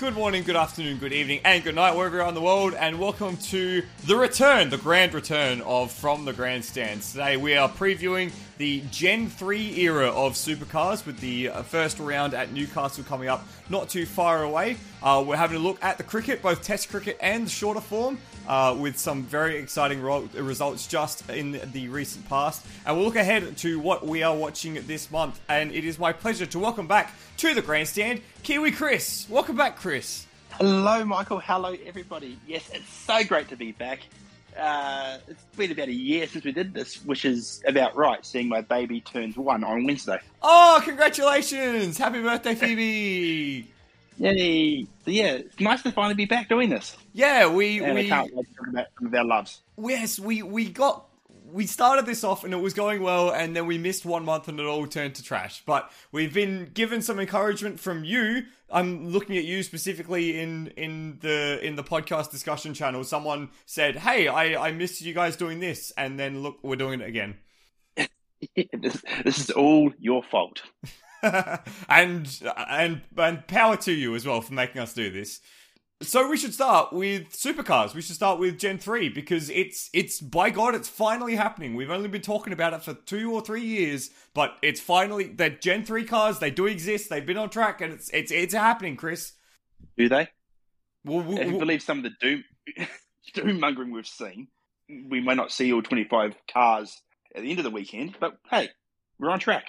Good morning, good afternoon, good evening, and good night, wherever you're in the world, and welcome to the return, the grand return of From the Grandstands. Today we are previewing the Gen 3 era of supercars with the uh, first round at Newcastle coming up not too far away. Uh, we're having a look at the cricket, both Test cricket and the shorter form, uh, with some very exciting ro- results just in the recent past. And we'll look ahead to what we are watching this month. And it is my pleasure to welcome back to the grandstand Kiwi Chris. Welcome back, Chris. Hello, Michael. Hello, everybody. Yes, it's so great to be back. Uh, it's been about a year since we did this, which is about right, seeing my baby turns one on Wednesday. Oh, congratulations! Happy birthday, Phoebe! Yay! So, yeah, it's nice to finally be back doing this. Yeah, we And we I can't wait to talk about some of our loves. yes we we got we started this off and it was going well and then we missed one month and it all turned to trash but we've been given some encouragement from you i'm looking at you specifically in in the in the podcast discussion channel someone said hey i i missed you guys doing this and then look we're doing it again this, this is all your fault. and and and power to you as well for making us do this. So we should start with supercars. We should start with Gen 3 because it's it's by God it's finally happening. We've only been talking about it for 2 or 3 years, but it's finally that Gen 3 cars, they do exist. They've been on track and it's it's it's happening, Chris. Do they? Well, we- If you we- believe some of the doom doom mongering we've seen, we may not see all 25 cars at the end of the weekend, but hey, we're on track.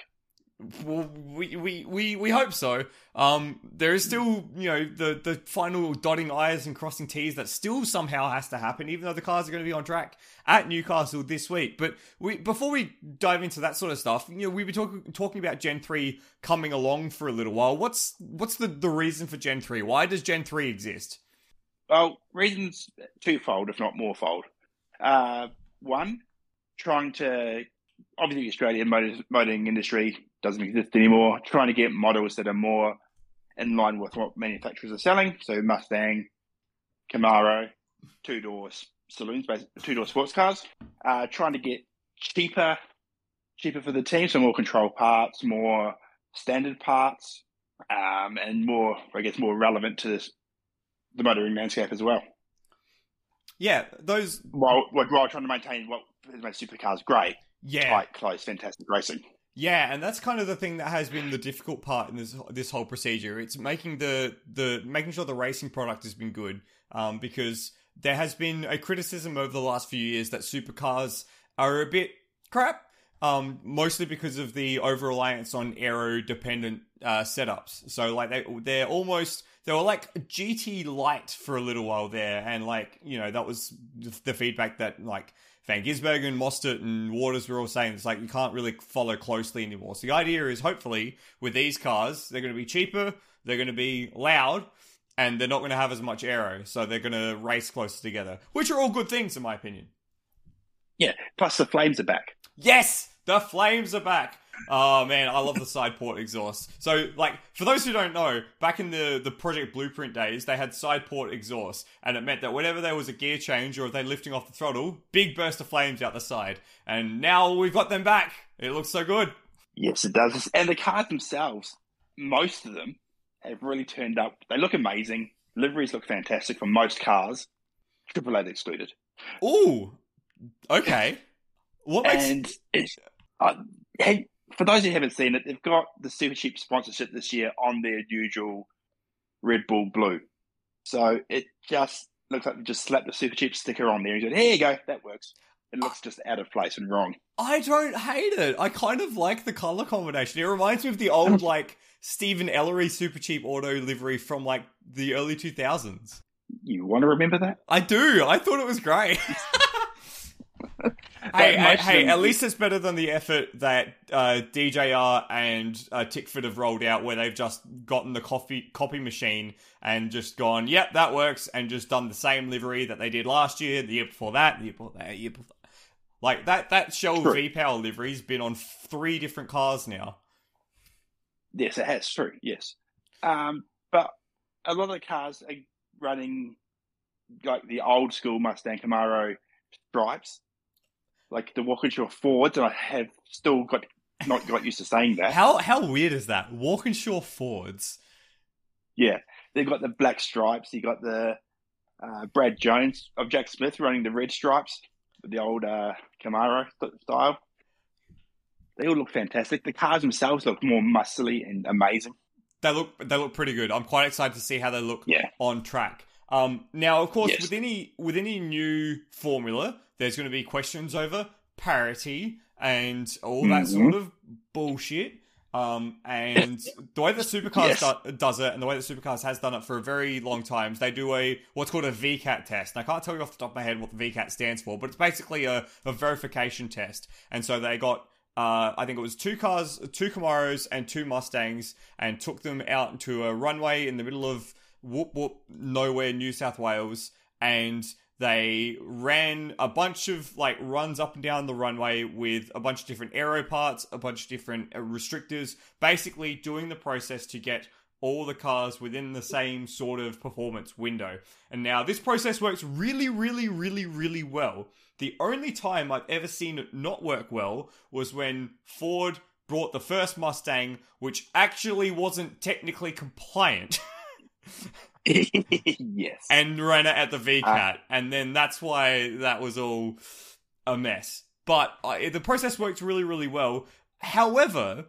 Well, we, we, we, we hope so. Um, there is still, you know, the, the final dotting I's and crossing T's that still somehow has to happen, even though the cars are going to be on track at Newcastle this week. But we, before we dive into that sort of stuff, you know, we've been talking talking about Gen three coming along for a little while. What's what's the, the reason for Gen three? Why does Gen three exist? Well, reasons twofold, if not morefold. Uh, one, trying to obviously the Australian motor, motoring industry doesn't exist anymore. Trying to get models that are more in line with what manufacturers are selling. So Mustang, Camaro, two door saloons, two door sports cars. Uh, trying to get cheaper, cheaper for the team, so more control parts, more standard parts, um, and more, I guess, more relevant to this the motoring landscape as well. Yeah, those While, while trying to maintain what has made supercars great, yeah. tight, close, fantastic racing. Yeah, and that's kind of the thing that has been the difficult part in this this whole procedure. It's making the the making sure the racing product has been good, um, because there has been a criticism over the last few years that supercars are a bit crap, um, mostly because of the over reliance on aero dependent uh, setups. So like they they're almost they were like GT light for a little while there, and like you know that was the the feedback that like Van Gisbergen, Mostert, and Waters were all saying it's like you can't really follow closely anymore. So the idea is hopefully with these cars, they're going to be cheaper, they're going to be loud, and they're not going to have as much aero. So they're going to race closer together, which are all good things in my opinion. Yeah, plus the flames are back. Yes, the flames are back. Oh man, I love the side port exhaust. So, like, for those who don't know, back in the the Project Blueprint days, they had side port exhaust, and it meant that whenever there was a gear change or if they lifting off the throttle, big burst of flames out the side. And now we've got them back. It looks so good. Yes, it does. And the cars themselves, most of them have really turned up. They look amazing. Liveries look fantastic for most cars. Triple Eight excluded. Ooh, okay. What makes And it's, uh, hey, for those who haven't seen it, they've got the Super Cheap sponsorship this year on their usual Red Bull blue. So it just looks like they just slapped the Super Cheap sticker on there and said, here you go, that works. It looks just out of place and wrong. I don't hate it. I kind of like the color combination. It reminds me of the old like Steven Ellery super cheap auto livery from like the early 2000s. You want to remember that? I do. I thought it was great. hey, hey, hey, at least it's better than the effort that uh, DJR and uh, Tickford have rolled out, where they've just gotten the copy copy machine and just gone, "Yep, that works," and just done the same livery that they did last year, the year before that, the year before that, year before that. Like that, that Shell True. V Power livery's been on three different cars now. Yes, it has. True. Yes. Um, but a lot of the cars are running like the old school Mustang Camaro stripes, like the Walkinshaw Fords, and I have still got not got used to saying that. How how weird is that? Walkinshaw Fords. Yeah. they've got the black stripes. You got the uh, Brad Jones of Jack Smith running the red stripes, the old uh, Camaro style. They all look fantastic. The cars themselves look more muscly and amazing. They look they look pretty good. I'm quite excited to see how they look Yeah. on track. Um, now, of course, Yes. with any with any new formula, there's going to be questions over parity and all that Mhm. sort of bullshit. Um, and the way that Supercars Yes. do, does it, and the way that Supercars has done it for a very long time, is they do a what's called a VCAT test. And I can't tell you off the top of my head what the VCAT stands for, but it's basically a, a verification test. And so they got uh, I think it was two cars, two Camaros and two Mustangs, and took them out into a runway in the middle of whoop whoop nowhere, New South Wales, and they ran a bunch of like runs up and down the runway with a bunch of different aero parts, a bunch of different uh, restrictors, basically doing the process to get all the cars within the same sort of performance window. And now this process works really, really, really, really well. The only time I've ever seen it not work well was when Ford brought the first Mustang, which actually wasn't technically compliant, yes. and ran it at the VCAT. Ah. and then that's why that was all a mess. But uh, the process worked really, really well. However,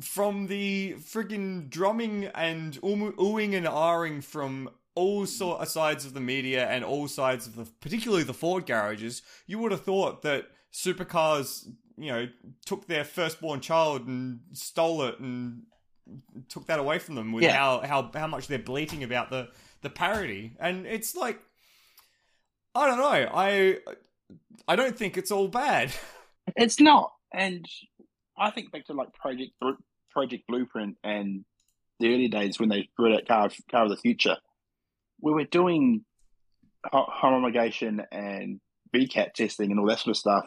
from the friggin' drumming and ooh- oohing and ahhing from all so- sides of the media and all sides of the, particularly the Ford garages, you would have thought that supercars, you know, took their firstborn child and stole it and took that away from them with Yeah. how, how how much they're bleating about the the parody, and it's like, I don't know, I I don't think it's all bad. It's not. And I think back to like Project Project Blueprint and the early days when they brought out Car, Car of the Future. We were doing ho- homologation and VCAT testing and all that sort of stuff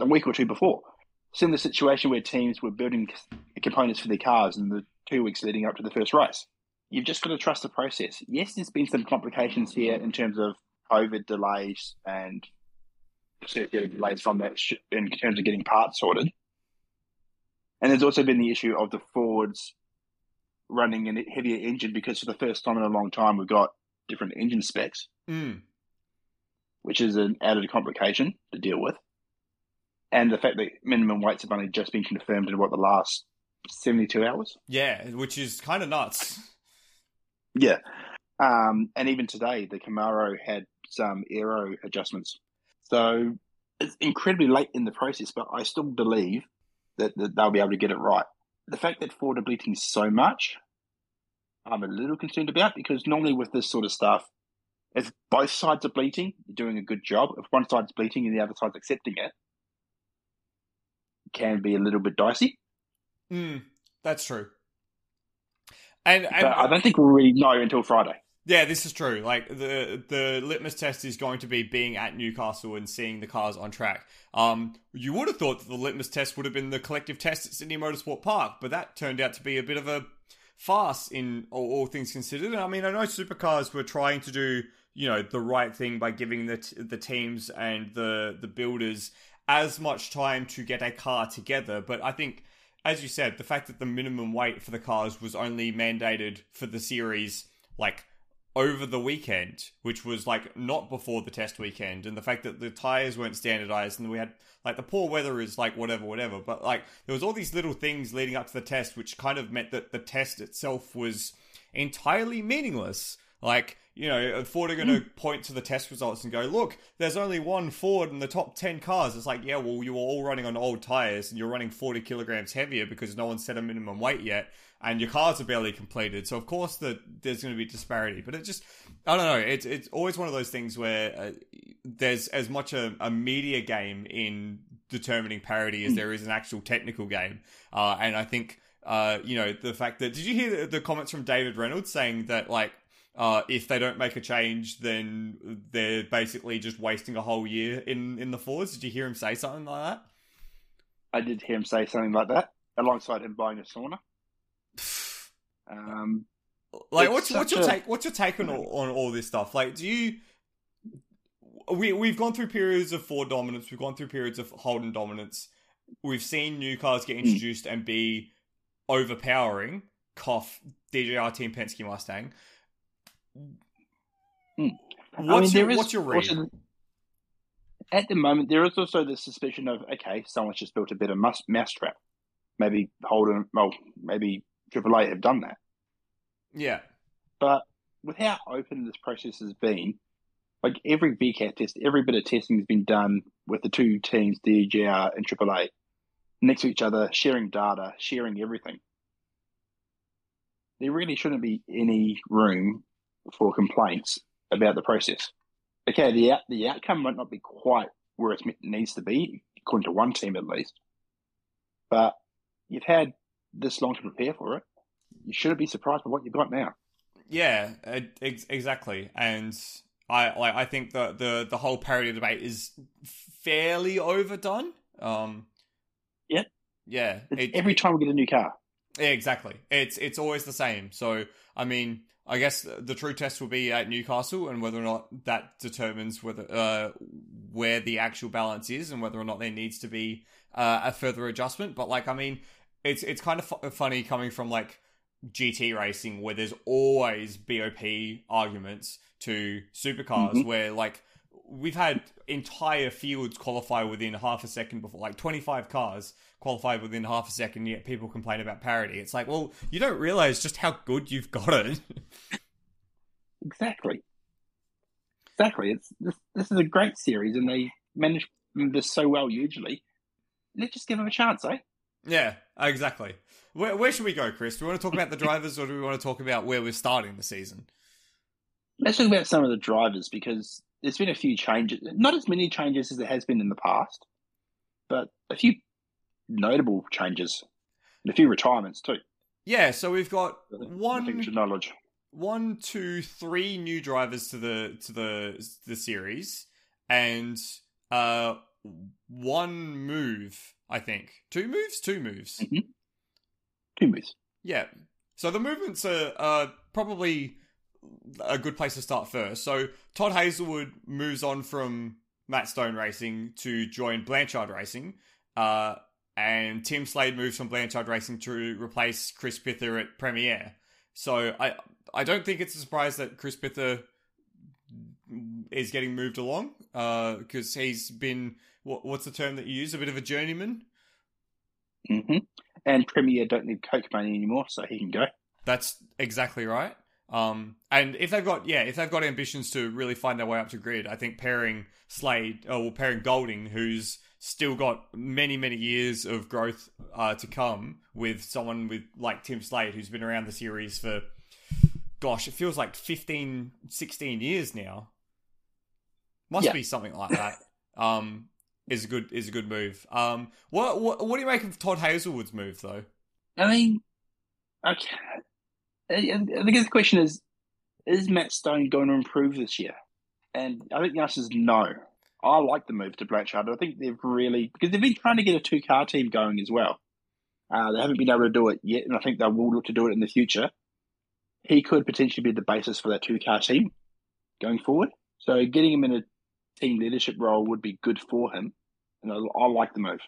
a week or two before. Similar situation where teams were building components for their cars in the two weeks leading up to the first race. You've just got to trust the process. Yes, there's been some complications here in terms of COVID delays and delays from that sh- in terms of getting parts sorted. And there's also been the issue of the Fords running a heavier engine because for the first time in a long time we've got different engine specs, Mm. which is an added complication to deal with. And the fact that minimum weights have only just been confirmed in what the last 72 hours. Yeah, which is kind of nuts. Yeah. Um, and even today, the Camaro had some aero adjustments. So it's incredibly late in the process, but I still believe that, that they'll be able to get it right. The fact that Ford are bleating so much, I'm a little concerned about because normally with this sort of stuff, if both sides are bleating, you're doing a good job. If one side's bleating and the other side's accepting it, it can be a little bit dicey. Mm, that's true. And, and I don't think we'll really know until Friday. Yeah, this is true. Like the the litmus test is going to be being at Newcastle and seeing the cars on track. Um, you would have thought that the litmus test would have been the collective test at Sydney Motorsport Park, but that turned out to be a bit of a farce in all, all things considered. I mean, I know supercars were trying to do you know the right thing by giving the t- the teams and the the builders as much time to get a car together, but I think. As you said, the fact that the minimum weight for the cars was only mandated for the series, like over the weekend, which was like not before the test weekend, and the fact that the tires weren't standardized, and we had like the poor weather is like whatever, whatever. But like there was all these little things leading up to the test, which kind of meant that the test itself was entirely meaningless. Like you know, Ford are going to point to the test results and go, "Look, there's only one Ford in the top ten cars." It's like, yeah, well, you were all running on old tires, and you're running 40 kilograms heavier because no one set a minimum weight yet and your cars are barely completed. So of course that there's going to be disparity, but it just I don't know. It's it's always one of those things where uh, there's as much a, a media game in determining parity as there is an actual technical game, uh, and I think. Uh, you know the fact that did you hear the, the comments from David Reynolds saying that like uh, if they don't make a change, then they're basically just wasting a whole year in in the Fords. Did you hear him say something like that? I did hear him say something like that alongside him buying a sauna. Um, like what's what's your a- take what's your take on all, on all this stuff like do you we we've gone through periods of Ford dominance we've gone through periods of Holden dominance we've seen new cars get Hmm. introduced and be overpowering cough DJR Team Penske Mustang. Hmm. What's, I mean, your, what's your read? also- at the moment, there is also the suspicion of okay, someone's just built a bit better mus- mousetrap. Maybe Holden, well, maybe Triple Eight have done that. yeah, But with how open this process has been, like every VCAT test, every bit of testing has been done with the two teams, DJR and AAA, next to each other, sharing data, sharing everything. There really shouldn't be any room for complaints about the process. Okay, the out, the outcome might not be quite where it needs to be, according to one team at least. But you've had this long to prepare for it. You shouldn't be surprised by what you've got now. Yeah, ex- exactly. And I like I think the the the whole parity debate is fairly overdone. Um, Yeah. yeah. It- every time we get a new car. Yeah, exactly. It's it's always the same. So I mean, I guess the true test will be at Newcastle, and whether or not that determines whether uh, where the actual balance is, and whether or not there needs to be uh, a further adjustment. But like, I mean, it's it's kind of fu- funny coming from like GT racing, where there's always BOP arguments to supercars, Mhm. where like we've had entire fields qualify within half a second before, like 25 cars qualified within half a second, yet people complain about parity. It's like, well, you don't realize just how good you've got it. Exactly. Exactly. It's this. This is a great series, and they manage this so well. Usually, let's just give them a chance, eh? yeah, exactly. Where, where should we go, Chris? Do we want to talk about the drivers or do we want to talk about where we're starting the season? Let's talk about some of the drivers because there's been a few changes. Not as many changes as there has been in the past, but a few notable changes and a few retirements too. Yeah, so we've got one, should acknowledge. one, two, three new drivers to the to the the series, and uh, one move. I think two moves, two moves. Two moves. Yeah. So the movements are uh, probably a good place to start first. So Todd Hazelwood moves on from Matt Stone Racing to join Blanchard Racing, uh, and Tim Slade moves from Blanchard Racing to replace Chris Pither at Premiere. So I I don't think it's a surprise that Chris Pither is getting moved along because he's been what, what's the term that you use? A bit of a journeyman. hmm And Premier don't need Coke money anymore, so he can go. That's exactly right. Um, and if they've got yeah, if they've got ambitions to really find their way up to grid, I think pairing Slade or well, pairing Golding, who's still got many many years of growth uh, to come, with someone with like Tim Slade, who's been around the series for gosh, it feels like 15, 16 years now. Must Yeah. be something like that. Um, is a good is a good move. Um, what what what do you make of Todd Hazelwood's move though? I mean, okay. I I think the question is: Is Matt Stone going to improve this year? And I think the answer is no. I like the move to Blanchard. I think they've really because they've been trying to get a two car team going as well. Uh, they haven't been able to do it yet, and I think they will look to do it in the future. He could potentially be the basis for that two car team going forward. So getting him in a team leadership role would be good for him, and I, I like the move.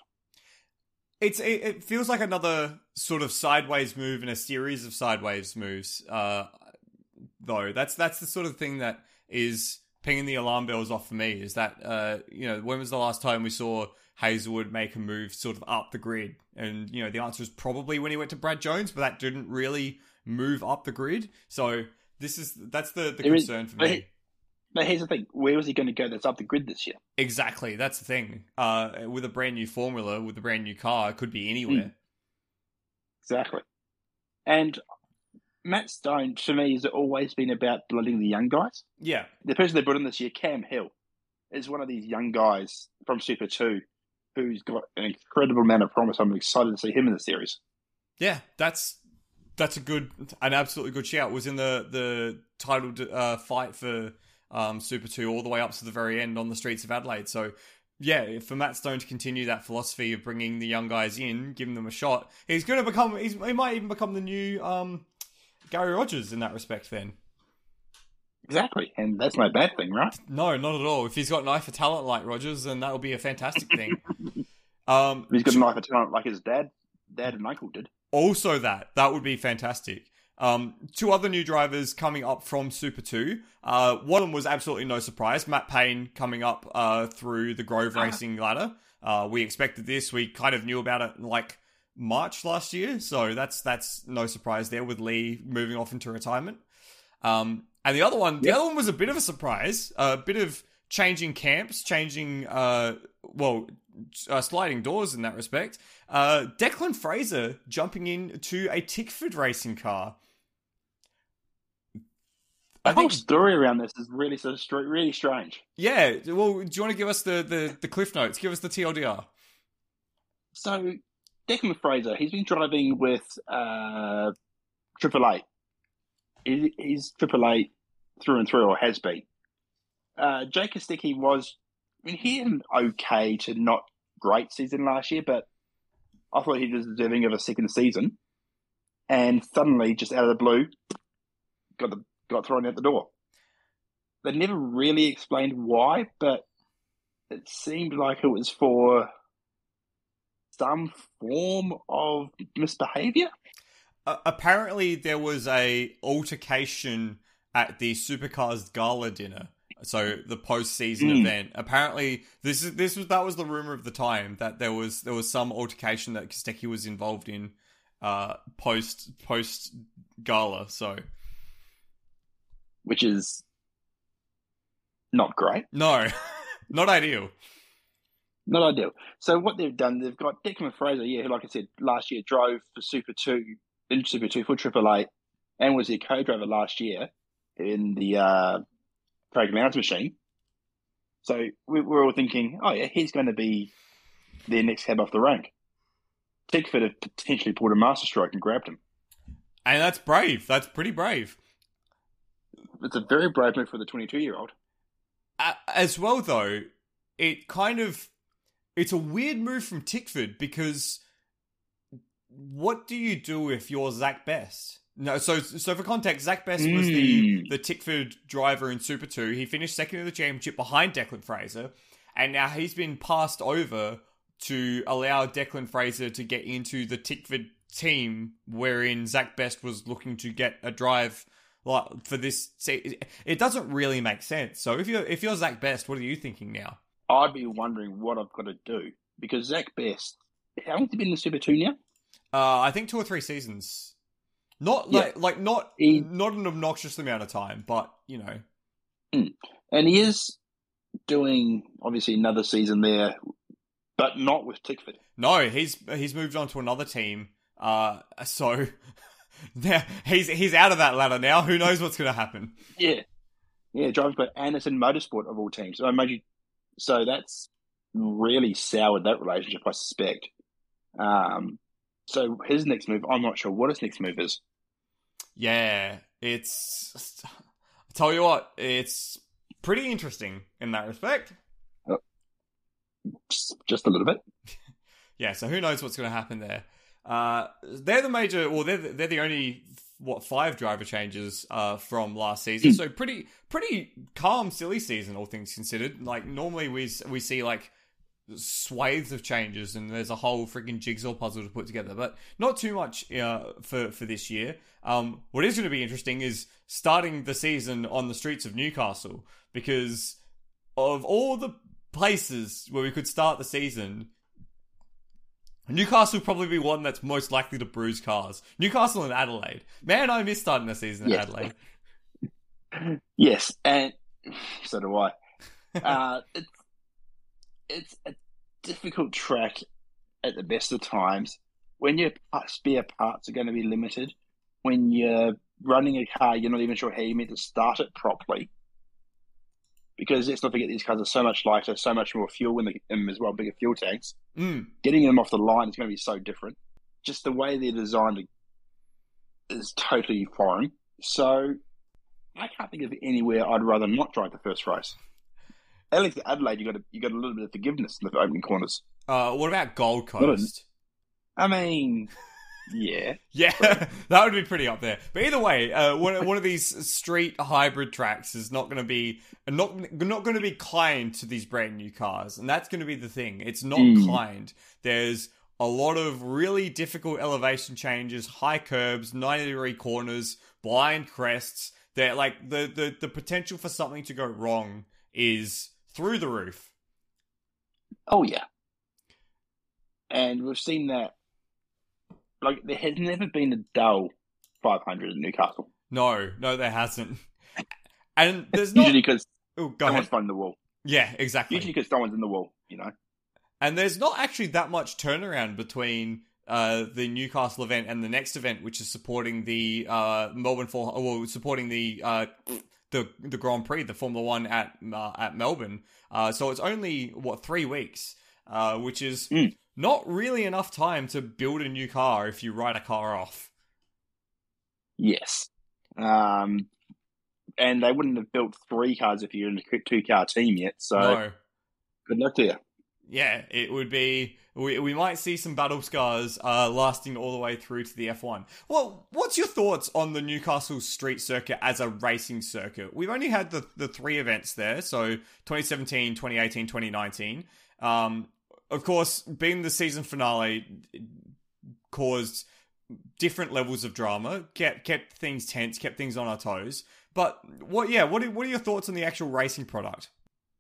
It's it, it feels like another sort of sideways move in a series of sideways moves. Uh, though that's that's the sort of thing that is pinging the alarm bells off for me. Is that uh, you know when was the last time we saw Hazelwood make a move sort of up the grid? And you know the answer is probably when he went to Brad Jones, but that didn't really move up the grid. So this is that's the the There is- concern for me. But here's the thing: where was he going to go? That's up the grid this year. Exactly, that's the thing. Uh, with a brand new formula, with a brand new car, it could be anywhere. Exactly. And Matt Stone, to me, has always been about building the young guys. Yeah, The person they brought in this year, Cam Hill, is one of these young guys from Super 2 who's got an incredible amount of promise. I'm excited to see him in the series. Yeah, that's that's a good, an absolutely good shout. Was in the the title uh, fight for um, Super Two all the way up to the very end on the streets of Adelaide. So yeah, for Matt Stone to continue that philosophy of bringing the young guys in, giving them a shot, he's going to become. He's, he might even become the new um, Garry Rogers in that respect. Then Exactly. And that's no bad thing, right? no, not at all. If he's got an eye for talent like Rogers, then that will be a fantastic thing. um, He's got an eye for talent like his dad, dad and uncle did. Also, that that would be fantastic. Um, two other new drivers coming up from Super 2. Uh, one of them was absolutely no surprise. Matt Payne coming up uh, through the Grove Ah. Racing ladder. Uh, we expected this. We kind of knew about it like March last year, so that's that's no surprise there with Lee moving off into retirement. Um, and the other one, the other one was a bit of a surprise. A bit of changing camps, changing uh, well, uh, sliding doors in that respect. Uh, Declan Fraser jumping into a Tickford racing car. The I whole think, story around this is really sort of str- really strange. yeah. Well, do you want to give us the, the, the cliff notes? Give us the TLDR. So, Declan Fraser, he's been driving with uh, Triple Eight. He, he's Triple Eight through and through, or has been. Uh, Jake Kostecki was, I mean, he had an okay to not great season last year, but I thought he was deserving of a second season. And suddenly, just out of the blue, got the got thrown out the door. They never really explained why, but it seemed like it was for some form of misbehavior. Uh, apparently, there was a altercation at the Supercars gala dinner. So the post-season Mm. event. Apparently, this is this was that was the rumor of the time that there was there was some altercation that Kostecki was involved in uh, post post gala. So which is not great, no, not ideal. Not ideal. So what they've done, they've got Declan Fraser, yeah, who, like I said, last year drove for Super Two in Super Two for Triple Eight, and was their co-driver last year in the uh, Craig Lowndes machine. So we, we're all thinking, oh yeah, he's going to be their next cab off the rank. Tickford have potentially pulled a masterstroke and grabbed him. And that's brave. That's pretty brave. It's a very brave move for the 22 year old. A- As well, though, it kind of it's a weird move from Tickford because what do you do if you're Zak Best? No, so so for context, Zak Best was the Mm. the Tickford driver in Super Two. He finished second in the championship behind Declan Fraser, and now he's been passed over to allow Declan Fraser to get into the Tickford team, wherein Zak Best was looking to get a drive like for this. It doesn't really make sense. So if you're if you're Zak Best, what are you thinking now? I'd be wondering what I've got to do because Zak Best, how long's he been in the Super 2 now? Uh, I think two or three seasons. Not Yeah. like like not He- not an obnoxious amount of time, but you know, And he is doing obviously another season there, but not with Tickford. no, he's he's moved on to another team. Uh, so now he's he's out of that ladder now. Who knows what's going to happen? Yeah. Yeah, driving for Anderson Motorsport of all teams. So, I imagine, so that's really soured that relationship, I suspect. Um, so his next move, I'm not sure what his next move is. Yeah, it's. I tell you what, it's pretty interesting in that respect. Just, just a little bit. Yeah, so who knows what's going to happen there? Uh, they're the major, well, they're the, they're the only what five driver changes uh, from last season. so pretty pretty calm, silly season, all things considered. Like normally we we see like swathes of changes and there's a whole freaking jigsaw puzzle to put together, but not too much uh, for for this year. Um, what is going to be interesting is starting the season on the streets of Newcastle because of all the places where we could start the season. Newcastle will probably be one that's most likely to bruise cars. Newcastle and Adelaide. Man, I miss starting the season in Yes. Adelaide. Yes, and so do I. Uh, it's it's a difficult track at the best of times when your spare parts are going to be limited. When you're running a car, you're not even sure how you're meant to start it properly. Because let's not forget, these cars are so much lighter, so much more fuel in, the, in them as well, bigger fuel tanks. Mm. Getting them off the line is going to be so different. Just the way they're designed is totally foreign. So I can't think of anywhere I'd rather not drive the first race. At least Adelaide, you got a, you got a little bit of forgiveness in the opening corners. Uh, what about Gold Coast? I mean, yeah, Yeah, that would be pretty up there. But either way, uh, one, one of these street hybrid tracks is not going to be not not going to be kind to these brand new cars, and that's going to be the thing. It's not Mm. kind. There's a lot of really difficult elevation changes, high curbs, 90 degree corners, blind crests. That like the, the the potential for something to go wrong is through the roof. Oh yeah, and we've seen that. Like there has never been a dull 500 in Newcastle. No, no, there hasn't. And there's not Usually because oh, someone's ahead. the wall. Yeah, exactly. Usually because someone's in the wall. You know. And there's not actually that much turnaround between uh, the Newcastle event and the next event, which is supporting the uh, Melbourne for well, supporting the uh, the the Grand Prix, the Formula One at uh, at Melbourne. Uh, so it's only what three weeks, uh, which is Mm. not really enough time to build a new car if you write a car off. Yes. Um, and they wouldn't have built three cars if you're in a two car team yet. So no, good luck to you. yeah, it would be. We, we might see some battle scars uh, lasting all the way through to the F1. Well, what's your thoughts on the Newcastle street circuit as a racing circuit? We've only had the, the three events there, so 2017, 2018, 2019. Um, of course, being the season finale caused different levels of drama, kept kept things tense, kept things on our toes. But what, yeah, what are, what are your thoughts on the actual racing product?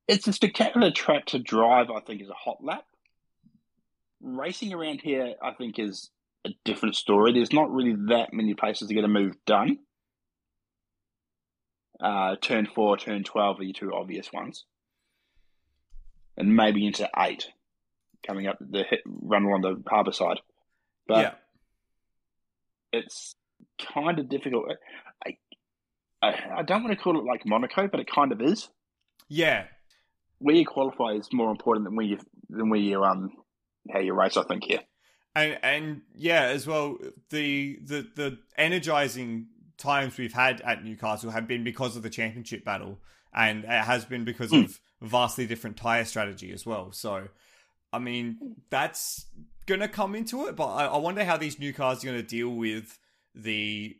It's a spectacular track to drive, I think, is a hot lap. Racing around here, I think, is a different story. There's not really that many places to get a move done. Uh, turn four, turn 12 are your two obvious ones. And maybe into eight coming up the hit, run along the harbour side. But yeah. it's kind of difficult. I, I, I don't want to call it like Monaco, but it kind of is. Yeah, Where you qualify is more important than where you than where you um how you race. I think here. and and yeah, as well the the the energizing times we've had at Newcastle have been because of the championship battle, and it has been because Mm. of vastly different tire strategy as well. So, I mean, that's gonna come into it, but I, I wonder how these new cars are gonna deal with the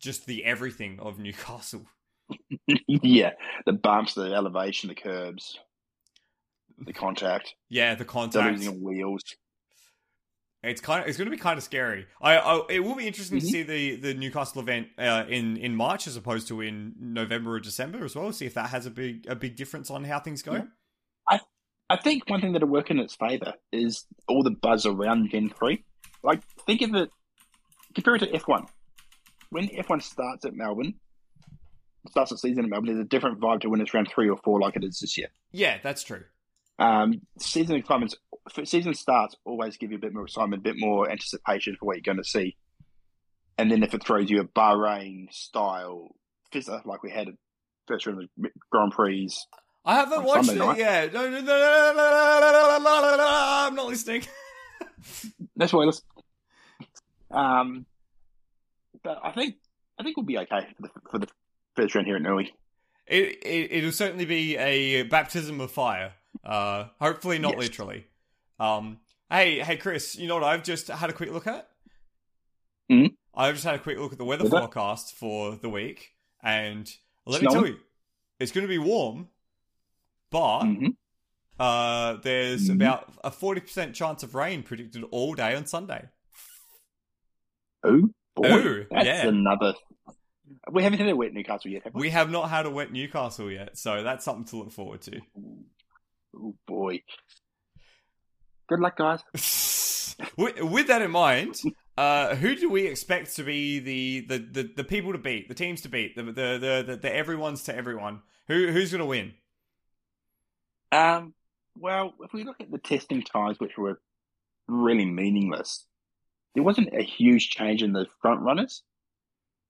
just the everything of Newcastle. yeah, the bumps, the elevation, the curbs, the contact, Yeah, the contact. losing of wheels. It's kind of it's going to be kind of scary. I, I it will be interesting to Mhm. see the the Newcastle event uh, in in March as opposed to in November or December as well. See if that has a big a big difference on how things go. Yeah. I think one thing that'll work in its favour is all the buzz around Gen three. Like think of it, compare it to F one. When F one starts at Melbourne, starts the season at Melbourne, there's a different vibe to when it's round three or four, like it is this year. Yeah, that's true. Um, season excitement, season starts always give you a bit more excitement, a bit more anticipation for what you're going to see. And then if it throws you a Bahrain style fizzer like we had at first round of the Grand Prix, I haven't On watched Sunday, it yet. I'm not listening. no spoilers. Um, but I think I think we'll be okay for the for the first round here at Newey. It, it it'll certainly be a baptism of fire. Uh, hopefully not yes. literally. Um, hey hey Chris, you know what I've just had a quick look at? Mm-hmm. I've just had a quick look at the weather forecast for the week, and let Snowing? me tell you, it's going to be warm but hmm uh, there's Mhm. about a forty percent chance of rain predicted all day on Sunday. Oh boy, Ooh, that's yeah. another. We haven't had a wet Newcastle yet, have we? We have not had a wet Newcastle yet, so that's something to look forward to. Oh boy. Good luck, guys. with, with that in mind, uh, who do we expect to be the, the, the, the people to beat, the teams to beat, the the the, the, the everyone's to everyone? Who who's going to win? Um, well, if we look at the testing times, which were really meaningless, there wasn't a huge change in the front runners.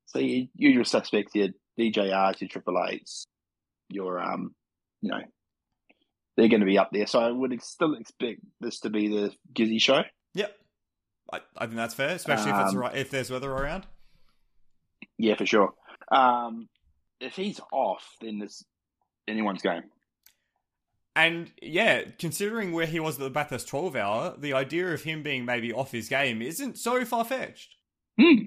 So your usual suspects, your DJRs, your Triple Eights, your um, you know, they're going to be up there. So I would ex- still expect this to be the Gizzy show. Yep, I, I think that's fair, especially if it's Um, right, if there's weather around. Yeah, for sure. Um, if he's off, then this anyone's game. And yeah, considering where he was at the Bathurst 12 hour, the idea of him being maybe off his game isn't so far fetched. Hmm.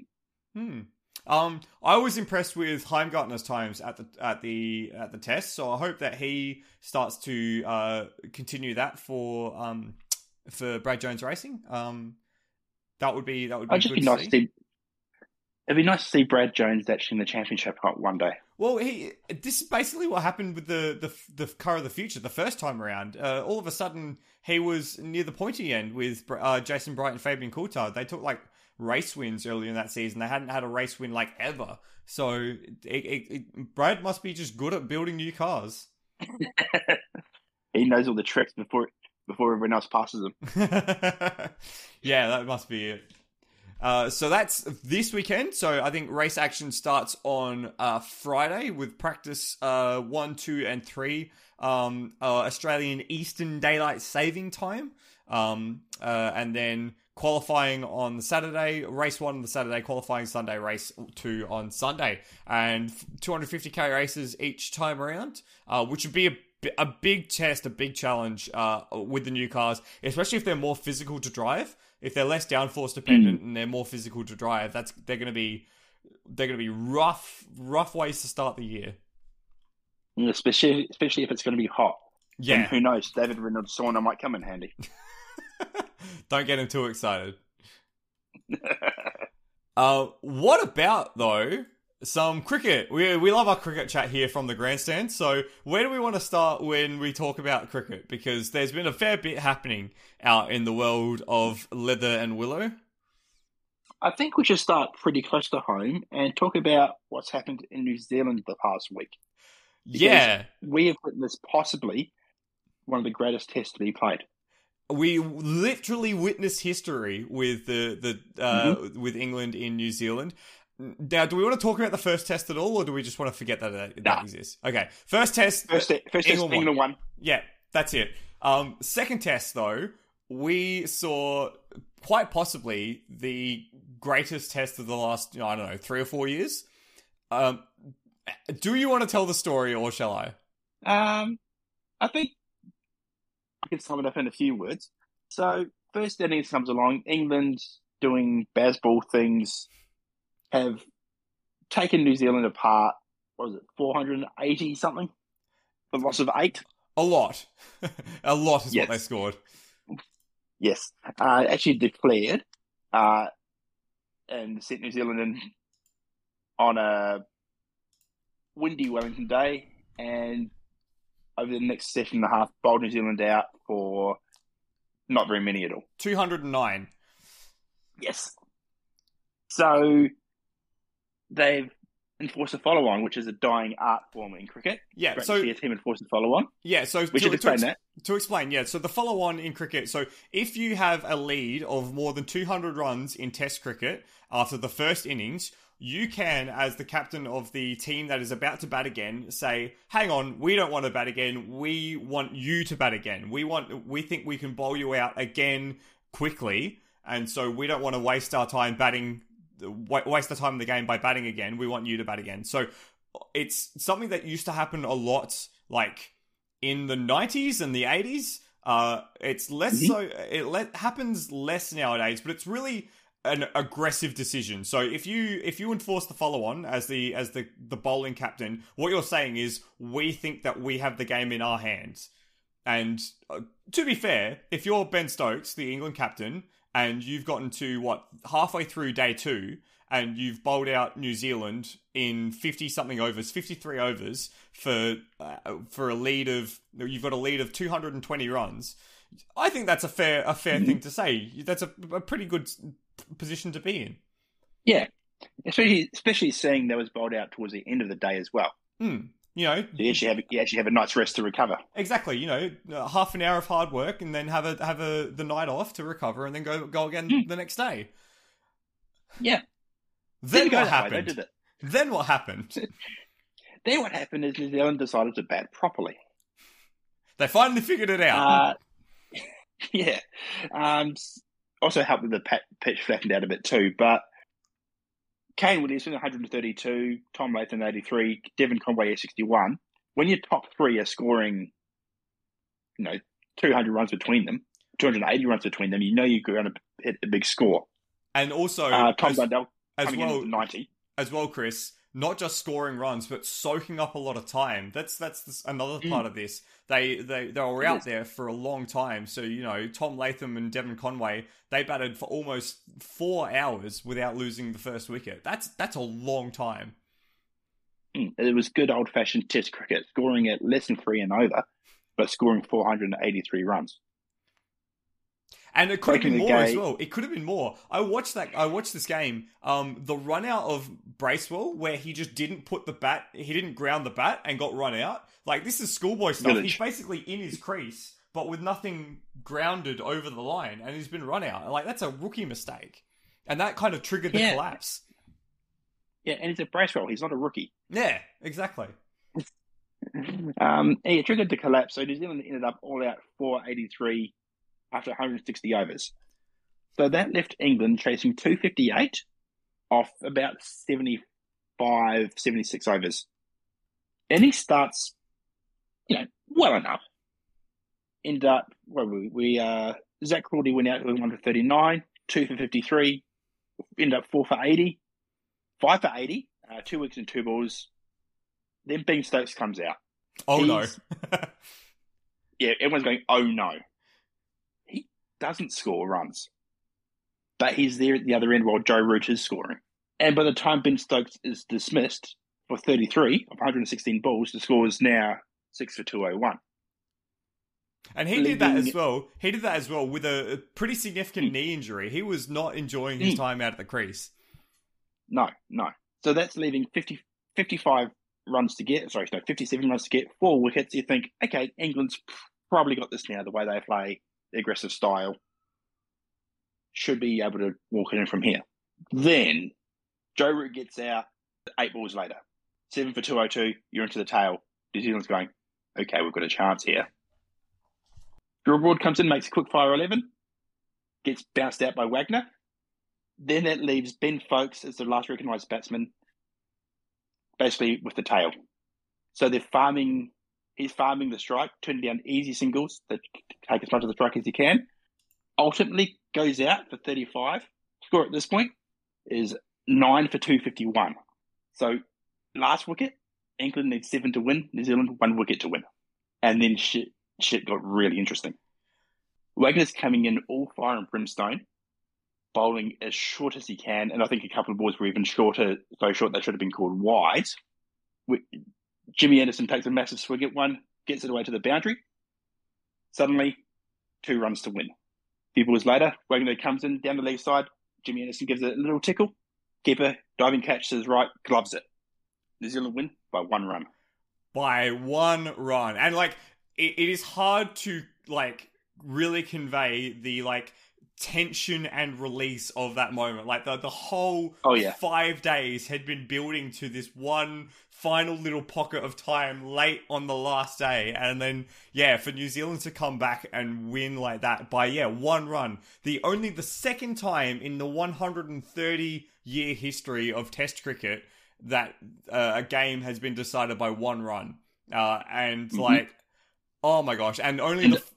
Hmm. Um, I was impressed with Heimgartner's times at the at the at the test, so I hope that he starts to uh, continue that for um, for Brad Jones Racing. Um, That would be that would be I'd just be nice see. to see. It'd be nice to see Brad Jones actually in the championship one day. Well, he this is basically what happened with the the the car of the future the first time around. Uh, all of a sudden, he was near the pointy end with uh, Jason Bright and Fabian Coulthard. They took like race wins earlier in that season. They hadn't had a race win like ever. So it, it, it, Brad must be just good at building new cars. he knows all the tricks before before everyone else passes him. yeah, that must be it. Uh, so that's this weekend. So I think race action starts on uh, Friday with practice uh, one, two, and three. Um, uh, Australian Eastern Daylight Saving Time, um, uh, and then qualifying on the Saturday, race one on the Saturday, qualifying Sunday, race two on Sunday, and 250k races each time around, which would be a a big test, a big challenge uh, with the new cars, especially if they're more physical to drive. If they're less downforce dependent and they're more physical to drive, that's they're going to be they're going to be rough, rough ways to start the year. Especially especially if it's going to be hot. And Yeah, who knows? David Reynolds sauna might come in handy. don't get him too excited. Uh, what about though some cricket? We we love our cricket chat here from the grandstand. So where do we want to start when we talk about cricket? Because there's been a fair bit happening out in the world of leather and willow. I think we should start pretty close to home and talk about what's happened in New Zealand the past week. Because- Yeah, We have witnessed possibly one of the greatest tests to be played. we literally witnessed history with the the uh, with England in New Zealand. Now, do we want to talk about the first test at all, or do we just want to forget that that, that exists? Okay, first test. First, first test, England England, won. won. Yeah, that's it. Um, second test, though, we saw quite possibly the greatest test of the last, I don't know, three or four years. Um, do you want to tell the story, or shall I? Um, I think I can sum it up in a few words. So, first innings comes along. England doing Bazball things have taken New Zealand apart. What was it, 480 something? The loss of eight? A lot. a lot is Yes. what they scored. Yes. Uh, actually declared uh, and sent New Zealand in on a windy Wellington day and over the next session and a half bowled New Zealand out for not very many at all. 209. Yes. So they've enforced a follow on, which is a dying art form in cricket. Yeah, Great so to see a team enforce a follow on. yeah, so We to- should explain ex- that. To explain, yeah. So the follow on in cricket. So if you have a lead of more than 200 runs in Test cricket after the first innings, you can, as the captain of the team that is about to bat again, say, "Hang on, we don't want to bat again. We want you to bat again. We want, we think we can bowl you out again quickly, and so we don't want to waste our time batting, waste the time in the game by batting again. We want you to bat again." So it's something that used to happen a lot, like in the 90s and the 80s. Uh, it's less Mhm. so. It le- happens less nowadays, but it's really an aggressive decision. So if you if you enforce the follow on as the as the the bowling captain, what you're saying is we think that we have the game in our hands. And uh, to be fair, if you're Ben Stokes, the England captain, and you've gotten to what halfway through day two, and you've bowled out New Zealand in fifty something overs, fifty three overs for uh, for a lead of you've got a lead of two hundred and twenty runs. I think that's a fair a fair Mhm. thing to say. That's a, a pretty good position to be in. Yeah. Especially, especially seeing that was bowled out towards the end of the day as well. Hmm. You know, you actually have you actually have a night's rest to recover. exactly. You know, uh, half an hour of hard work, and then have a have a the night off to recover, and then go go again Hmm. the next day. Yeah. Then what that way, They happened? did. Then what happened? Then what happened is New Zealand decided to bat properly. They finally figured it out. Uh, yeah. Um, also helped with the pitch flattened out a bit too. But Kane Williamson, 132, Tom Latham, 83, Devon Conway, 61. When your top three are scoring, you know, 200 runs between them, 280 runs between them, you know you're going to hit a big score. and also, Uh, Tom as, Blundell as well, 90. as well, Chris, not just scoring runs, but soaking up a lot of time. That's that's this, another part of this. They they they were out there for a long time. So you know, Tom Latham and Devon Conway they batted for almost four hours without losing the first wicket. That's that's a long time. Mm, It was good old fashioned Test cricket, scoring at less than three and over, but scoring 483 runs. And it could have been Breaking the more as well. It could have been more. I watched that. I watched this game. Um, the run out of Bracewell, where he just didn't put the bat, he didn't ground the bat and got run out. Like this is schoolboy stuff. Village. He's basically in his crease, but with nothing grounded over the line, and he's been run out. Like that's a rookie mistake, and that kind of triggered the Yeah. collapse. Yeah, and he's a Bracewell. He's not a rookie. Yeah, exactly. Um, he triggered the collapse, so New Zealand ended up all out 483 after 160 overs. So that left England chasing 258 off about 75, 76 overs. And he starts, you know, well enough. End up, where were we? we uh, Zak Crawley went out with one for 39, two for 53, end up four for 80, five for 80, uh, two weeks and two balls. Then Ben Stokes comes out. Oh no. Yeah, everyone's going, oh no. Doesn't score runs. But he's there at the other end while Joe Root is scoring. And by the time Ben Stokes is dismissed for 33 of 116 balls, the score is now 6 for 201. And he did that as well. He did that as well with a, pretty significant Mm. knee injury. He was not enjoying his Mm. time out at the crease. No, no. So that's leaving 50, 55 runs to get. Sorry, no, 57 runs to get, four wickets. You think, okay, England's probably got this now, the way they play, aggressive style. Should be able to walk it in from here. Then Joe Root gets out eight balls later. Seven for 202, you're into the tail. New Zealand's going, okay, we've got a chance here. Stu Broad comes in, makes a quick fire 11, gets bounced out by Wagner. Then that leaves Ben Foakes as the last recognised batsman, basically with the tail. So they're farming. He's farming the strike, turning down easy singles that take as much of the strike as he can. Ultimately, goes out for 35. Score at this point is nine for 251. So last wicket, England needs seven to win. New Zealand one wicket to win, and then shit shit got really interesting. Wagner's coming in all fire and brimstone bowling as short as he can, and I think a couple of balls were even shorter, so short they should have been called wide. Jimmy Anderson takes a massive swig at one, gets it away to the boundary. Suddenly, two runs to win. A few balls later, Wagner comes in down the leg side. Jimmy Anderson gives it a little tickle. Keeper diving catch to his right, gloves it. New Zealand win by one run. by one run and like it, it is hard to like really convey the like tension and release of that moment. Like the, the whole Oh, yeah. five days had been building to this one final little pocket of time late on the last day. And then yeah for new zealand to come back and win like that by yeah one run. The only the second time in the 130 year history of test cricket that uh, a game has been decided by one run. Uh, and Mhm. like oh my gosh. And only And- the f-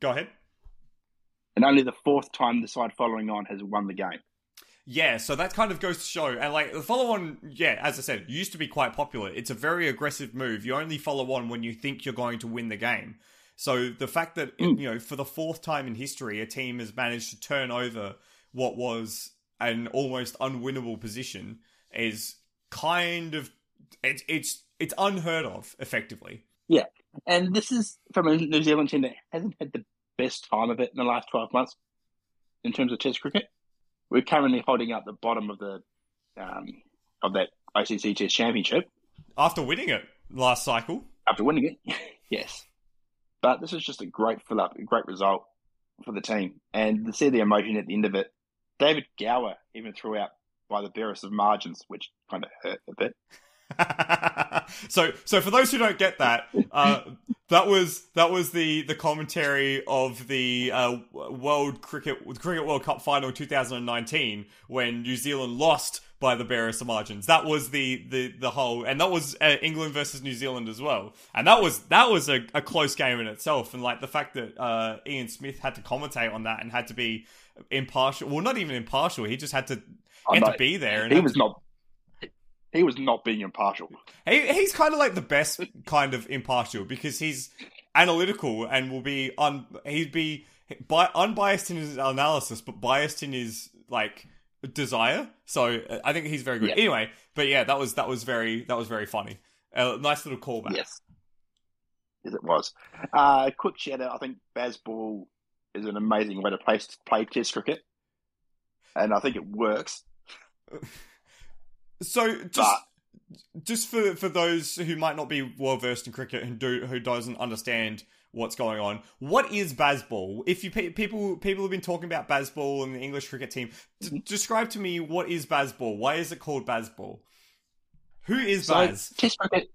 go ahead And only the fourth time the side following on has won the game. Yeah, so that kind of goes to show, and like the follow on, yeah, as I said, used to be quite popular. It's a very aggressive move. You only follow on when you think you're going to win the game. So the fact that Mm. you know, for the fourth time in history, a team has managed to turn over what was an almost unwinnable position is kind of it's it's it's unheard of, effectively. Yeah. And this is from a New Zealand team that hasn't had the best time of it in the last 12 months in terms of Test cricket. We're currently holding up the bottom of the um, of that ICC Test Championship After winning it last cycle, after winning it. yes, but this is just a great fill up, a great result for the team, and to see the emotion at the end of it. David Gower even threw out by the barest of margins, which kind of hurt a bit. so so for those who don't get that uh, that was that was the the commentary of the uh, world cricket cricket world cup final 2019 when new zealand lost by the barest of margins. That was the the the whole and that was uh, england versus new zealand as well. And that was that was a, a close game in itself. And like the fact that uh, ian smith had to commentate on that and had to be impartial well not even impartial he just had to I he had to be there and he was to- not. He was not being impartial. He, he's kind of like the best kind of impartial because he's analytical and will be un, he'd be bi- unbiased in his analysis, but biased in his like desire. So uh, I think he's very good. Yeah. Anyway, but yeah, that was that was very that was very funny. Nice little callback. Yes. Yes, it was. Uh, quick shout out. I think Bazball is an amazing way to play, play Test cricket, and I think it works. So just But just for for those who might not be well versed in cricket and do who doesn't understand what's going on, what is Bazball? If you people people have been talking about Bazball and the English cricket team, d- describe to me what is Bazball? Why is it called Bazball? Who is so Baz? Test cricket.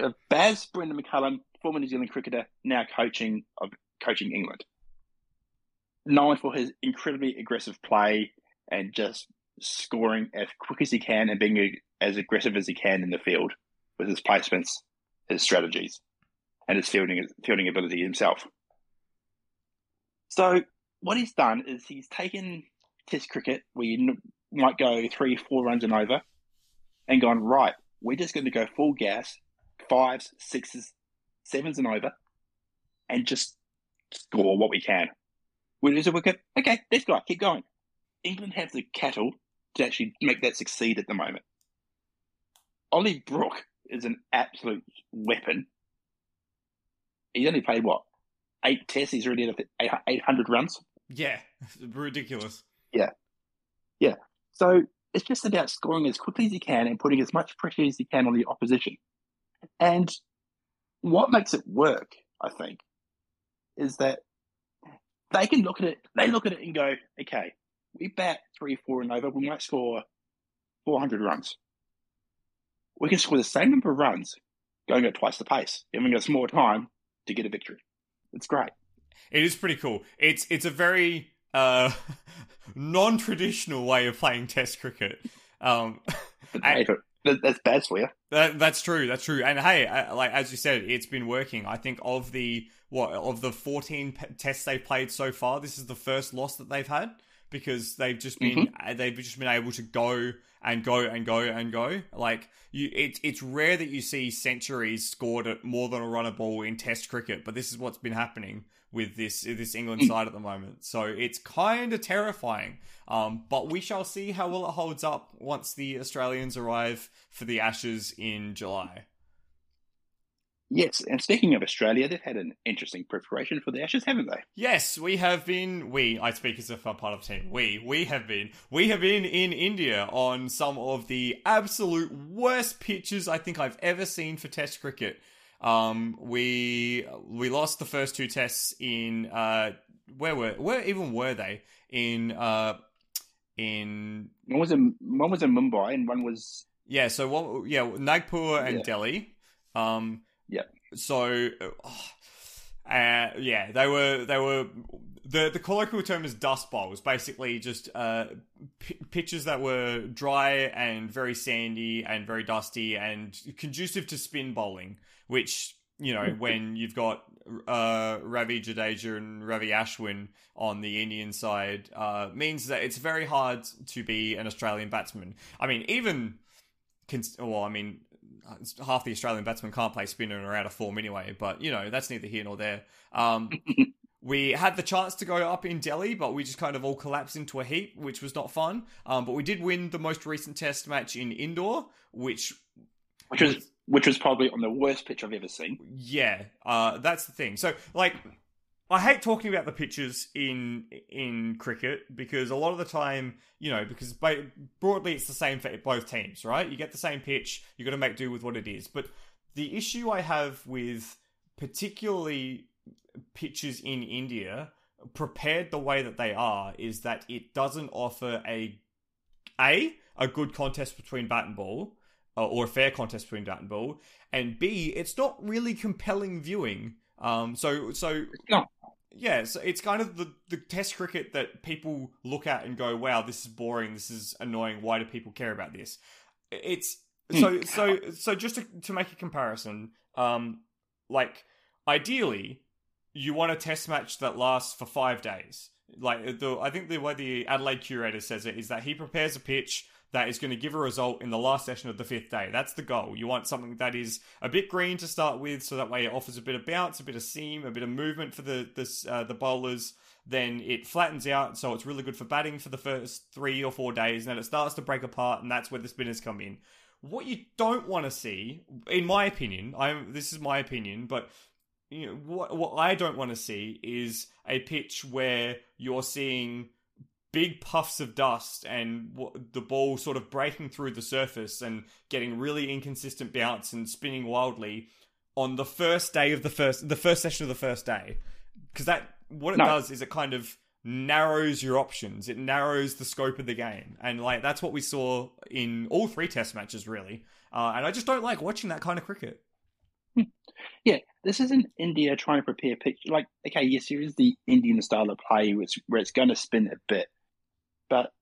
Uh, Baz Brendan McCullum, former New Zealand cricketer, now coaching of coaching England. Known for his incredibly aggressive play and just scoring as quick as he can and being as aggressive as he can in the field with his placements, his strategies, and his fielding fielding ability himself. So what he's done is he's taken Test cricket where you might go three, four runs and over, and gone right. We're just going to go full gas, fives, sixes, sevens and over, and just score what we can. Lose a wicket. Okay, let's go. Keep going. England have the cattle to actually make that succeed at the moment. Ollie Brook is an absolute weapon. He's only played what eight tests. He's already at eight hundred runs. Yeah, ridiculous. Yeah, yeah. So it's just about scoring as quickly as you can and putting as much pressure as you can on the opposition. And what makes it work, I think, is that they can look at it, they look at it and go, okay, we bat three, four and over, we might score 400 runs. We can score the same number of runs going at twice the pace, giving us more time to get a victory. It's great. It is pretty cool. It's it's a very uh, non-traditional way of playing Test cricket. Um, I- hey, that's bad for you. That, that's true. That's true. And hey, like as you said, it's been working. I think of the what of the fourteen p- tests they've played so far, this is the first loss that they've had because they've just been uh they've just been able to go and go and go and go. Like you, it's it's rare that you see centuries scored at more than a run a ball in Test cricket, but this is what's been happening with this this England side at the moment. So it's kind of terrifying. Um, but we shall see how well it holds up once the Australians arrive for the Ashes in July. Yes, and speaking of Australia, they've had an interesting preparation for the Ashes, haven't they? Yes, we have been. We, I speak as if I'm part of the team. We, we have been. We have been in India on some of the absolute worst pitches I think I've ever seen for Test cricket. Um, we we lost the first two tests in uh, where were where even were they in uh in One was in one was in Mumbai, and one was Yeah, so what? Yeah, Nagpur and Yeah. Delhi. Um, Yeah. So, uh, uh, yeah, they were they were the the colloquial term is dust bowls. Basically, just uh, p- pitches that were dry and very sandy and very dusty and conducive to spin bowling. Which you know, when you've got uh, Ravi Jadeja and Ravi Ashwin on the Indian side, uh, means that it's very hard to be an Australian batsman. I mean, even cons- well, I mean, half the Australian batsmen can't play spin and are out of form anyway. But you know, that's neither here nor there. Um, we had the chance to go up in Delhi, but we just kind of all collapsed into a heap, which was not fun. Um, but we did win the most recent Test match in Indore, which which was which was probably on the worst pitch I've ever seen. yeah, uh, that's the thing. So, like, I hate talking about the pitches in in cricket because a lot of the time, you know, because ba- broadly it's the same for both teams, right? You get the same pitch, you got to make do with what it is. But the issue I have with particularly pitches in India prepared the way that they are is that it doesn't offer a a a good contest between bat and ball uh, or a fair contest between bat and ball and b it's not really compelling viewing um so so No. Yeah so it's kind of the the test cricket that people look at and go wow this is boring. This is annoying. Why do people care about this? It's so so so just to, to make a comparison um like ideally you want a test match that lasts for five days. Like the i think the way the adelaide curator says it is that he prepares a pitch that is going to give a result in the last session of the fifth day. That's the goal. You want something that is a bit green to start with, so that way it offers a bit of bounce, a bit of seam, a bit of movement for the the, uh, the bowlers. Then it flattens out, so it's really good for batting for the first three or four days. And then it starts to break apart, and that's where the spinners come in. What you don't want to see, in my opinion, I this is my opinion, but you know what what I don't want to see is a pitch where you're seeing big puffs of dust and the ball sort of breaking through the surface and getting really inconsistent bounce and spinning wildly on the first day of the first the first session of the first day because that what it no. does is it kind of narrows your options it narrows the scope of the game and like that's what we saw in all three test matches really uh, and i just don't like watching that kind of cricket yeah, this isn't India trying to prepare pitch. Like, okay, yes, here is the Indian style of play, which where it's going to spin a bit, but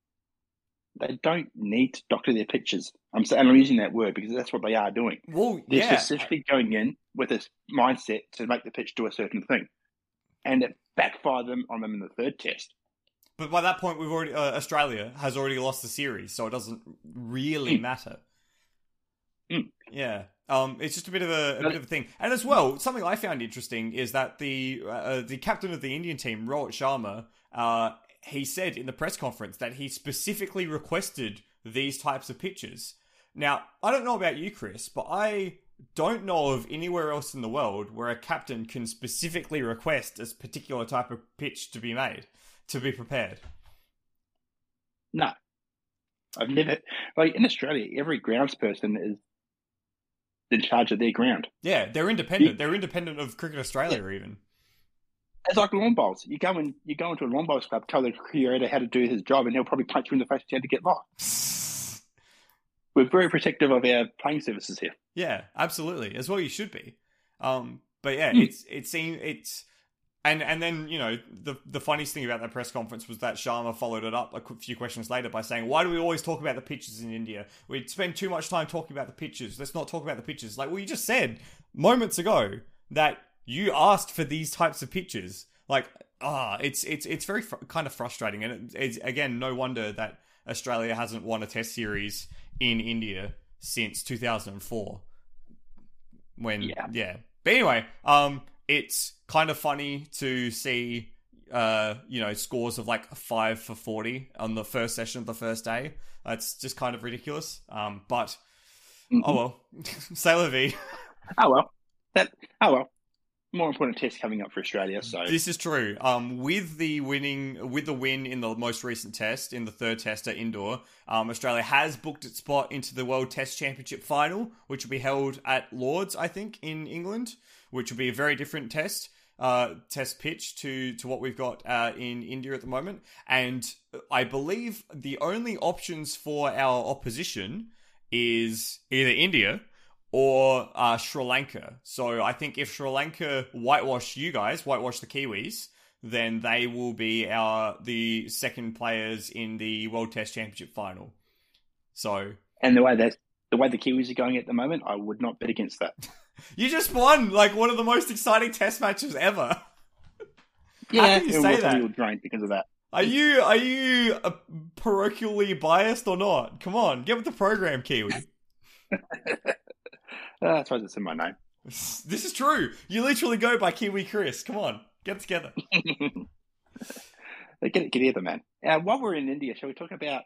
they don't need to doctor their pitches. I'm saying I'm using that word because that's what they are doing. Well, they're yeah. specifically going in with this mindset to make the pitch do a certain thing, and it backfired them on them in the third test. But by that point, we've already uh, Australia has already lost the series, so it doesn't really mm. matter. Mm. Yeah, um, it's just a bit of a, a bit of a thing, and as well, something I found interesting is that the uh, the captain of the Indian team, Rohit Sharma, uh, he said in the press conference that he specifically requested these types of pitches. Now, I don't know about you, Chris, but I don't know of anywhere else in the world where a captain can specifically request a particular type of pitch to be made, to be prepared. No. I've never, like in Australia, every groundsperson is in charge of their ground. Yeah, they're independent. You, they're independent of Cricket Australia, yeah. even. It's like lawn bowls. You go in, you go into a lawn bowls club, tell the creator how to do his job, and he'll probably punch you in the face to get lost. We're very protective of our playing services here. Yeah, absolutely. As well, you should be. Um, but yeah, mm. it's it seems it's and and then you know the the funniest thing about that press conference was that Sharma followed it up a few questions later by saying, "Why do we always talk about the pitches in India? We spend too much time talking about the pitches. Let's not talk about the pitches." Like, well, you just said moments ago that you asked for these types of pitches. Like, ah, it's it's it's very fr- kind of frustrating, and it, it's again no wonder that Australia hasn't won a Test series in India since 2004. When yeah, yeah. But anyway, um, it's kind of funny to see uh, you know, scores of like five for 40 on the first session of the first day. That's just kind of ridiculous. Um, but, mm-hmm. oh well, Sailor V. oh well. That, oh well. More important test coming up for Australia. So this is true. Um, with the winning, with the win in the most recent test, in the third test at Indore, um, Australia has booked its spot into the World Test Championship final, which will be held at Lords, I think, in England which will be a very different test. Uh, test pitch to to what we've got uh, in India at the moment, and I believe the only options for our opposition is either India or uh, Sri Lanka. So I think if Sri Lanka whitewash you guys, whitewash the Kiwis, then they will be our the second players in the World Test Championship final. So and the way that the way the Kiwis are going at the moment, I would not bet against that. You just won like one of the most exciting test matches ever. Yeah, How can you say that? Drained because of that. Are you are you uh, parochially biased or not? Come on, get with the program, Kiwi. uh, I suppose it's in my name. This is true. You literally go by Kiwi Chris. Come on, get together. get it together, man. Uh, while we're in India, shall we talk about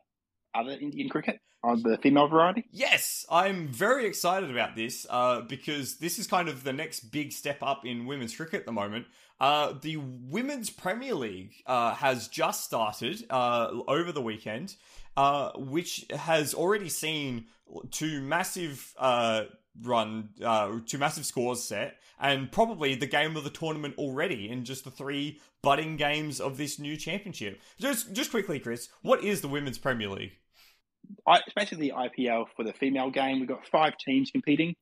other Indian cricket on the female variety? Yes, I'm very excited about this uh, because this is kind of the next big step up in women's cricket at the moment. Uh, the Women's Premier League uh, has just started uh, over the weekend, uh, which has already seen two massive uh, run, two massive scores set, and probably the game of the tournament already in just the three budding games of this new championship. Just, just quickly, Chris, what is the Women's Premier League? it's basically the IPL for the female game. We've got five teams competing,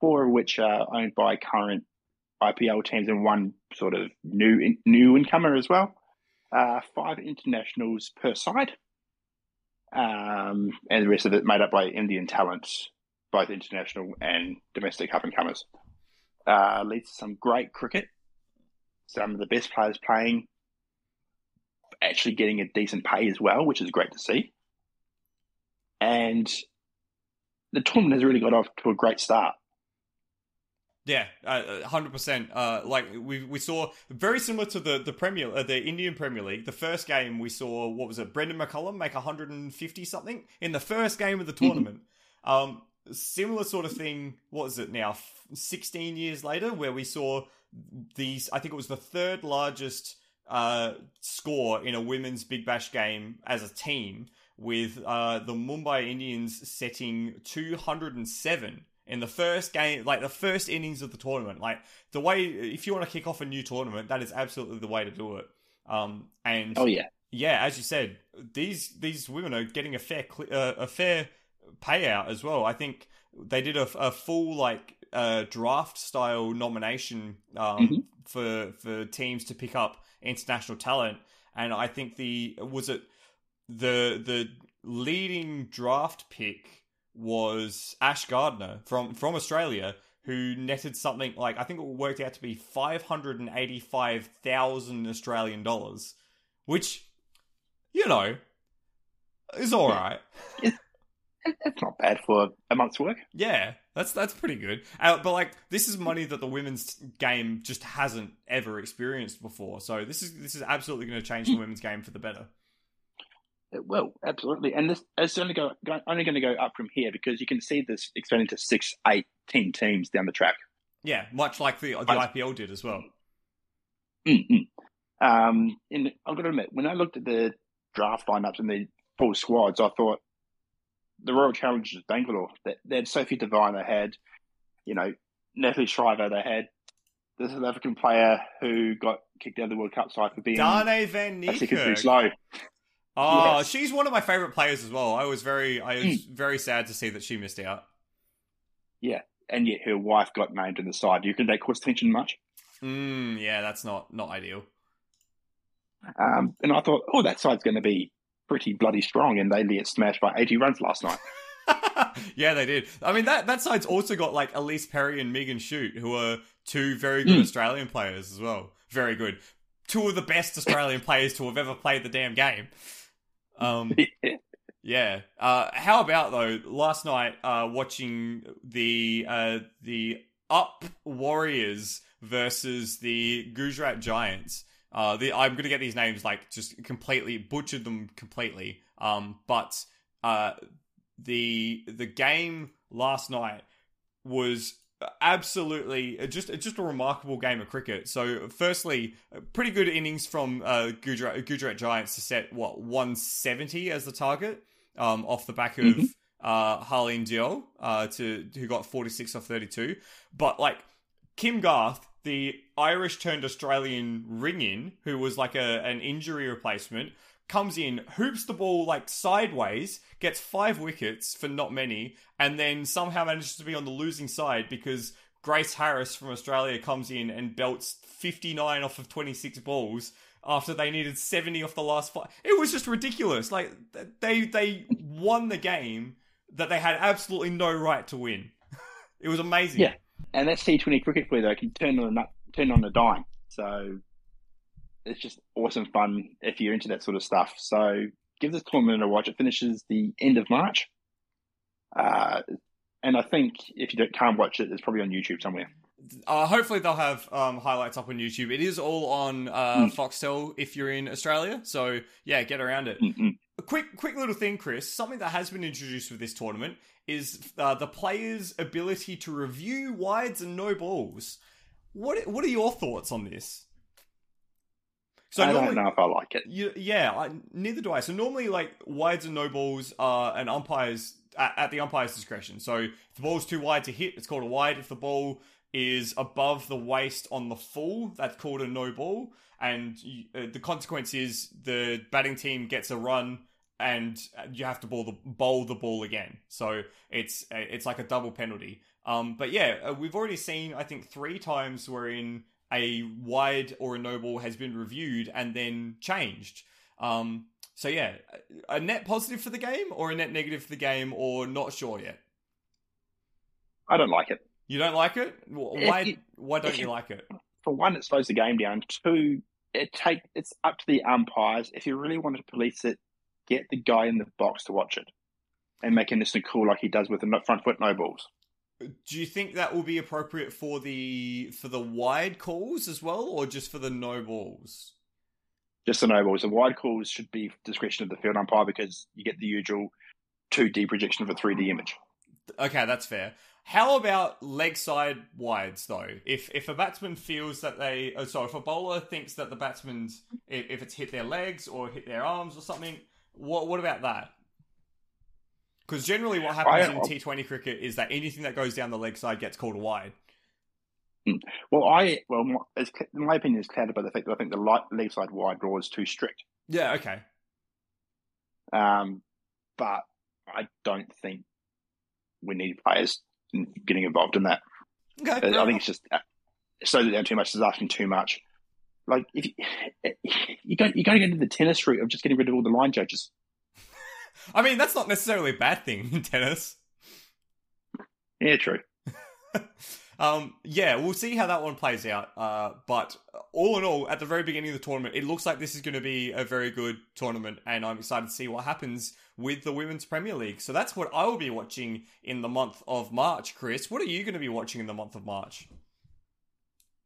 four of which are owned by current IPL teams, and one sort of new new incomer as well. Uh, five internationals per side, um, and the rest of it made up by Indian talents, both international and domestic up and comers. Uh, leads to some great cricket. Some of the best players playing, actually getting a decent pay as well, which is great to see and the tournament has really got off to a great start. Yeah, hundred uh, percent. Uh, like we we saw very similar to the the Premier uh, the Indian Premier League. The first game we saw what was it? Brendan McCullum make hundred and fifty something in the first game of the mm-hmm. tournament. um, similar sort of thing. What is it now? Sixteen years later, where we saw these. I think it was the third largest uh, score in a women's Big Bash game as a team, with uh, the Mumbai Indians setting two hundred and seven in the first game, like the first innings of the tournament. Like the way, if you want to kick off a new tournament, that is absolutely the way to do it. Um, and oh yeah, yeah, as you said, these these women are getting a fair uh, a fair payout as well. I think they did a, a full like uh, draft style nomination um, mm-hmm. for for teams to pick up international talent, and I think the was it the the leading draft pick was Ash Gardner from from Australia, who netted something like I think it worked out to be five hundred and eighty five thousand Australian dollars, which you know is all right. It's not bad for a month's work. Yeah, that's that's pretty good. Uh, but like, this is money that the women's game just hasn't ever experienced before. So this is this is absolutely going to change the women's game for the better. It will absolutely, and this it's only go, only going to go up from here because you can see this expanding to six, eight, ten teams down the track. Yeah, much like the the I, IPL did as well. Mm-mm. Um, and I've got to admit, when I looked at the draft lineups and the full squads, I thought the Royal Challengers Bangalore. They, they had Sophie Devine. They had, you know, Natalie Sciver. They had the South African player who got kicked out of the World Cup side for being Dane van Niekerk. too slow. Oh, yes. she's one of my favorite players as well. I was very, I was mm. very sad to see that she missed out. Yeah, and yet her wife got named in the side. Do You think that cause tension much? Mm, yeah, that's not not ideal. Um, and I thought, oh, that side's going to be pretty bloody strong, and they get smashed by 80 runs last night. yeah, they did. I mean, that that side's also got like Ellyse Perry and Megan Schutt, who are two very good mm. Australian players as well. Very good. Two of the best Australian players to have ever played the damn game. Um, yeah. Uh, how about though? Last night, uh, watching the uh, the UP Warriorz versus the Gujarat Giants. Uh, the, I'm gonna get these names like just completely butchered them completely. Um, but uh, the the game last night was absolutely just just a remarkable game of cricket. So, firstly, pretty good innings from uh, Gujarat, Gujarat Giants to set what 170 as the target um, off the back of mm-hmm. uh, Harleen Deol, uh, to who got 46 off 32. But like Kim Garth, the Irish turned Australian ring in, who was like a an injury replacement, comes in, hoops the ball like sideways, gets five wickets for not many, and then somehow manages to be on the losing side because Grace Harris from Australia comes in and belts 59 off of 26 balls after they needed 70 off the last five. It was just ridiculous. Like they they won the game that they had absolutely no right to win. it was amazing. Yeah, and that's T20 cricket for you. They can turn on a turn on a dime. So it's just awesome fun if you're into that sort of stuff. So give this tournament a watch. It finishes the end of March. Uh, and I think if you can't watch it, it's probably on YouTube somewhere. Uh, hopefully they'll have um, highlights up on YouTube. It is all on uh, mm. Foxtel if you're in Australia. So yeah, get around it. Mm-mm. A quick, quick little thing, Chris. Something that has been introduced with this tournament is uh, the players' ability to review wides and no balls. What What are your thoughts on this? So I normally, don't know if I like it. You, yeah, I, neither do I. So normally, like wides and no balls are an umpire's at, at, the umpire's discretion. So if the ball's too wide to hit, it's called a wide. If the ball is above the waist on the full, that's called a no ball. And you, uh, the consequence is the batting team gets a run, and you have to bowl the bowl the ball again. So it's it's like a double penalty. Um, but yeah, uh, we've already seen I think three times wherein a wide or a no ball has been reviewed and then changed. Um, so yeah, a net positive for the game or a net negative for the game, or not sure yet. I don't like it. You don't like it? Why? Why don't you like it? For one, it slows the game down. Two, it take it's up to the umpires. If you really want to police it, get the guy in the box to watch it. and making this look cool like he does with the front foot no balls. Do you think that will be appropriate for the for the wide calls as well, or just for the no balls? Just the no balls. The wide calls should be discretion of the field umpire because you get the usual 2D projection of a 3D image. Okay, that's fair. How about leg side wides though? If if a batsman feels that they, oh, sorry, if a bowler thinks that the batsman's if, if it's hit their legs or hit their arms or something, what what about that? Because generally, what happens in T Twenty cricket is that anything that goes down the leg side gets called a wide. Hmm. Well, I well, in my opinion, is clouded by the fact that I think the leg side wide draw is too strict. Yeah. Okay. Um, but I don't think we need players getting involved in that. Okay, I think it's just so it down too much. It's asking too much. Like if you, you got you got to get into the tennis route of just getting rid of all the line judges. I mean, that's not necessarily a bad thing in tennis. Yeah, true. um, yeah, we'll see how that one plays out. Uh, but all in all, at the very beginning of the tournament, it looks like this is going to be a very good tournament, and I'm excited to see what happens with the Women's Premier League. So that's what I will be watching in the month of March. Chris, what are you going to be watching in the month of March?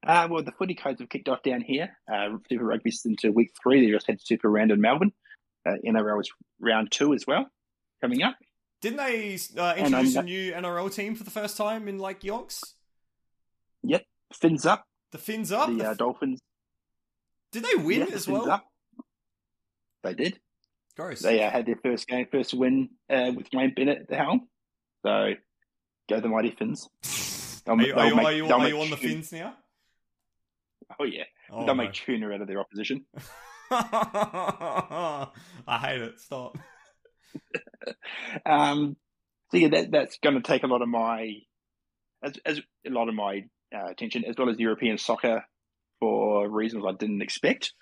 Uh, well, the footy codes have kicked off down here. Uh, Super Rugby's into week three. They just had Super Round in Melbourne. Uh, NRL is round two as well, coming up. Didn't they uh, introduce a new NRL team for the first time in like yonks? Yep, fins up. The fins up. The, the uh, Dolphins. Did they win yeah, as the well? Up. They did. Gross. They uh, had their first game, first win uh, with Wayne Bennett at the helm. So go the mighty Fins. are you, are you, are you, are you on the Fins now? Oh yeah, oh, they'll no. make tuna out of their opposition. I hate it. Stop. um, so yeah, that that's going to take a lot of my, as, as a lot of my uh, attention, as well as European soccer, for reasons I didn't expect.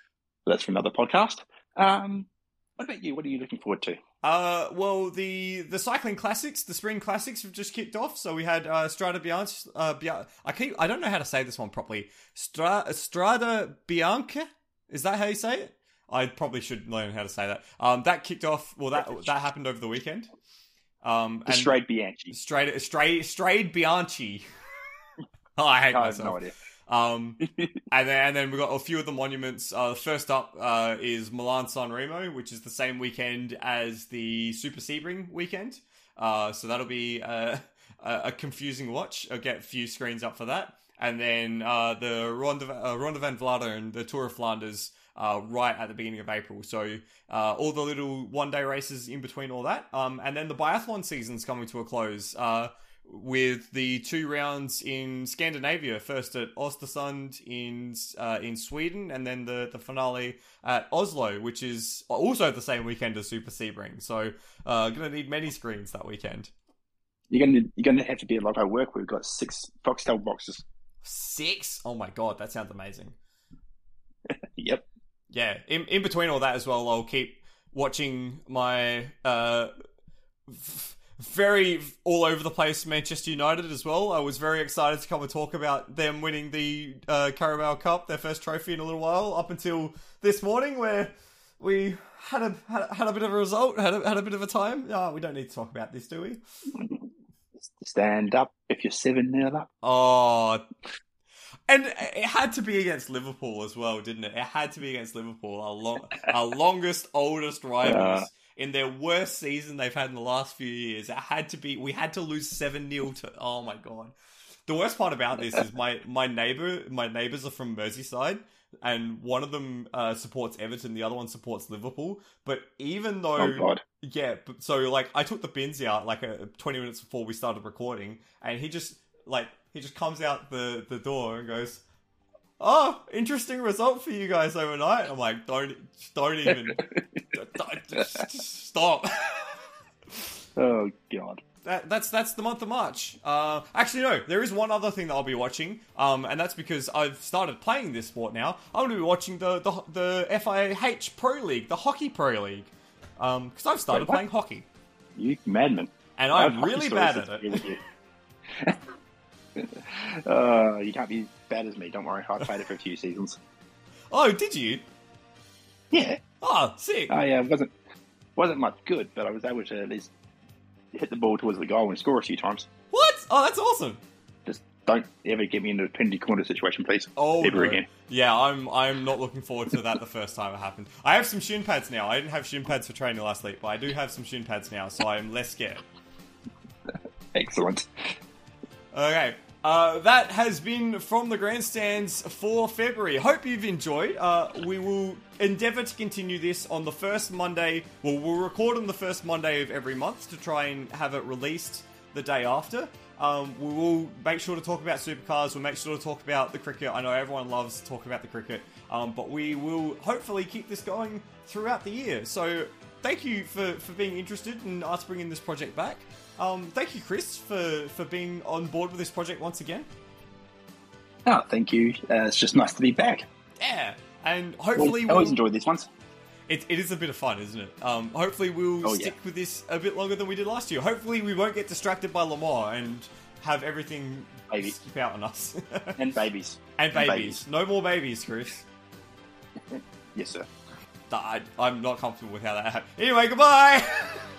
But that's for another podcast. Um, what about you? What are you looking forward to? Uh, well, the the cycling classics, the spring classics, have just kicked off. So we had uh, Strada Bianca. Uh, Bia- I keep I don't know how to say this one properly. Stra- Strada Bianca. Is that how you say it? I probably should learn how to say that. Um, that kicked off. Well, that that happened over the weekend. Um, and straight Bianchi. Straight, straight, straight Bianchi. oh, I hate I myself. have no idea. Um, and then and then we've got a few of the monuments. Uh, first up uh, is Milan San Remo, which is the same weekend as the Super Sebring weekend. Uh, so that'll be a, a, confusing watch. I'll get a few screens up for that. And then uh, the Ronde, uh, Ronde van Vlaanderen, the Tour of Flanders, uh, right at the beginning of April. So uh, all the little one day races in between all that. Um, and then the biathlon season's coming to a close. Uh, with the two rounds in Scandinavia, first at Östersund in uh, in Sweden, and then the, the finale at Oslo, which is also the same weekend as Super Sebring. So, uh, gonna need many screens that weekend. You're gonna you're gonna have to be a lot of work. We've got six Foxtel boxes. Six? Oh my god, that sounds amazing. yep. Yeah. In in between all that as well, I'll keep watching my uh. F- very all over the place Manchester United as well. I was very excited to come and talk about them winning the uh, Carabao Cup, their first trophy in a little while, up until this morning where we had a had, had a bit of a result, had a, had a bit of a time. Oh, we don't need to talk about this, do we? Stand up if you're seven nil up. Oh, and it had to be against Liverpool as well, didn't it? It had to be against Liverpool, our, long, our longest, oldest rivals. Uh, in their worst season they've had in the last few years. It had to be. We had to lose seven 0 to. Oh my god. The worst part about this is my my neighbor. My neighbors are from Merseyside, and one of them uh, supports Everton, the other one supports Liverpool. But even though, oh yeah, so like I took the bins out like uh, twenty minutes before we started recording, and he just like he just comes out the the door and goes, oh, interesting result for you guys overnight. I'm like, don't, don't even, don't, stop. oh God. That, that's that's the month of March. Uh, actually, no. There is one other thing that I'll be watching, um, and that's because I've started playing this sport now. I'm going to be watching the the, the FIH Pro League, the Hockey Pro League, because um, I've started Wait, playing hockey. You madman! And I'm really bad at it. uh, you can't be bad as me. Don't worry, I played it for a few seasons. Oh, did you? Yeah. Oh, sick. I uh, wasn't wasn't much good, but I was able to at least hit the ball towards the goal and score a few times. What? Oh, that's awesome. Just don't ever get me into a penalty corner situation, please. Oh, Ever no. again. Yeah, I'm I'm not looking forward to that the first time it happened. I have some shin pads now. I didn't have shin pads for training last week, but I do have some shin pads now, so I'm less scared. Excellent. Okay. Uh, that has been from the grandstands for February. Hope you've enjoyed. Uh, we will endeavour to continue this on the first Monday. Well, we'll record on the first Monday of every month to try and have it released the day after. Um, we will make sure to talk about supercars. We'll make sure to talk about the cricket. I know everyone loves talking about the cricket, um, but we will hopefully keep this going throughout the year. So thank you for, for being interested in us bringing this project back. Um, thank you, Chris, for, for being on board with this project once again. Oh, thank you. Uh, it's just nice to be back. Yeah, and I hopefully always we'll, enjoy these ones. it, it is a bit of fun, isn't it? Um, hopefully we'll Oh, yeah. stick with this a bit longer than we did last year. Hopefully we won't get distracted by Lamar and have everything Maybe. skip out on us. And babies. and And babies. No more babies, Chris. Yes, sir. I, I'm not comfortable with how that happened. Anyway, goodbye!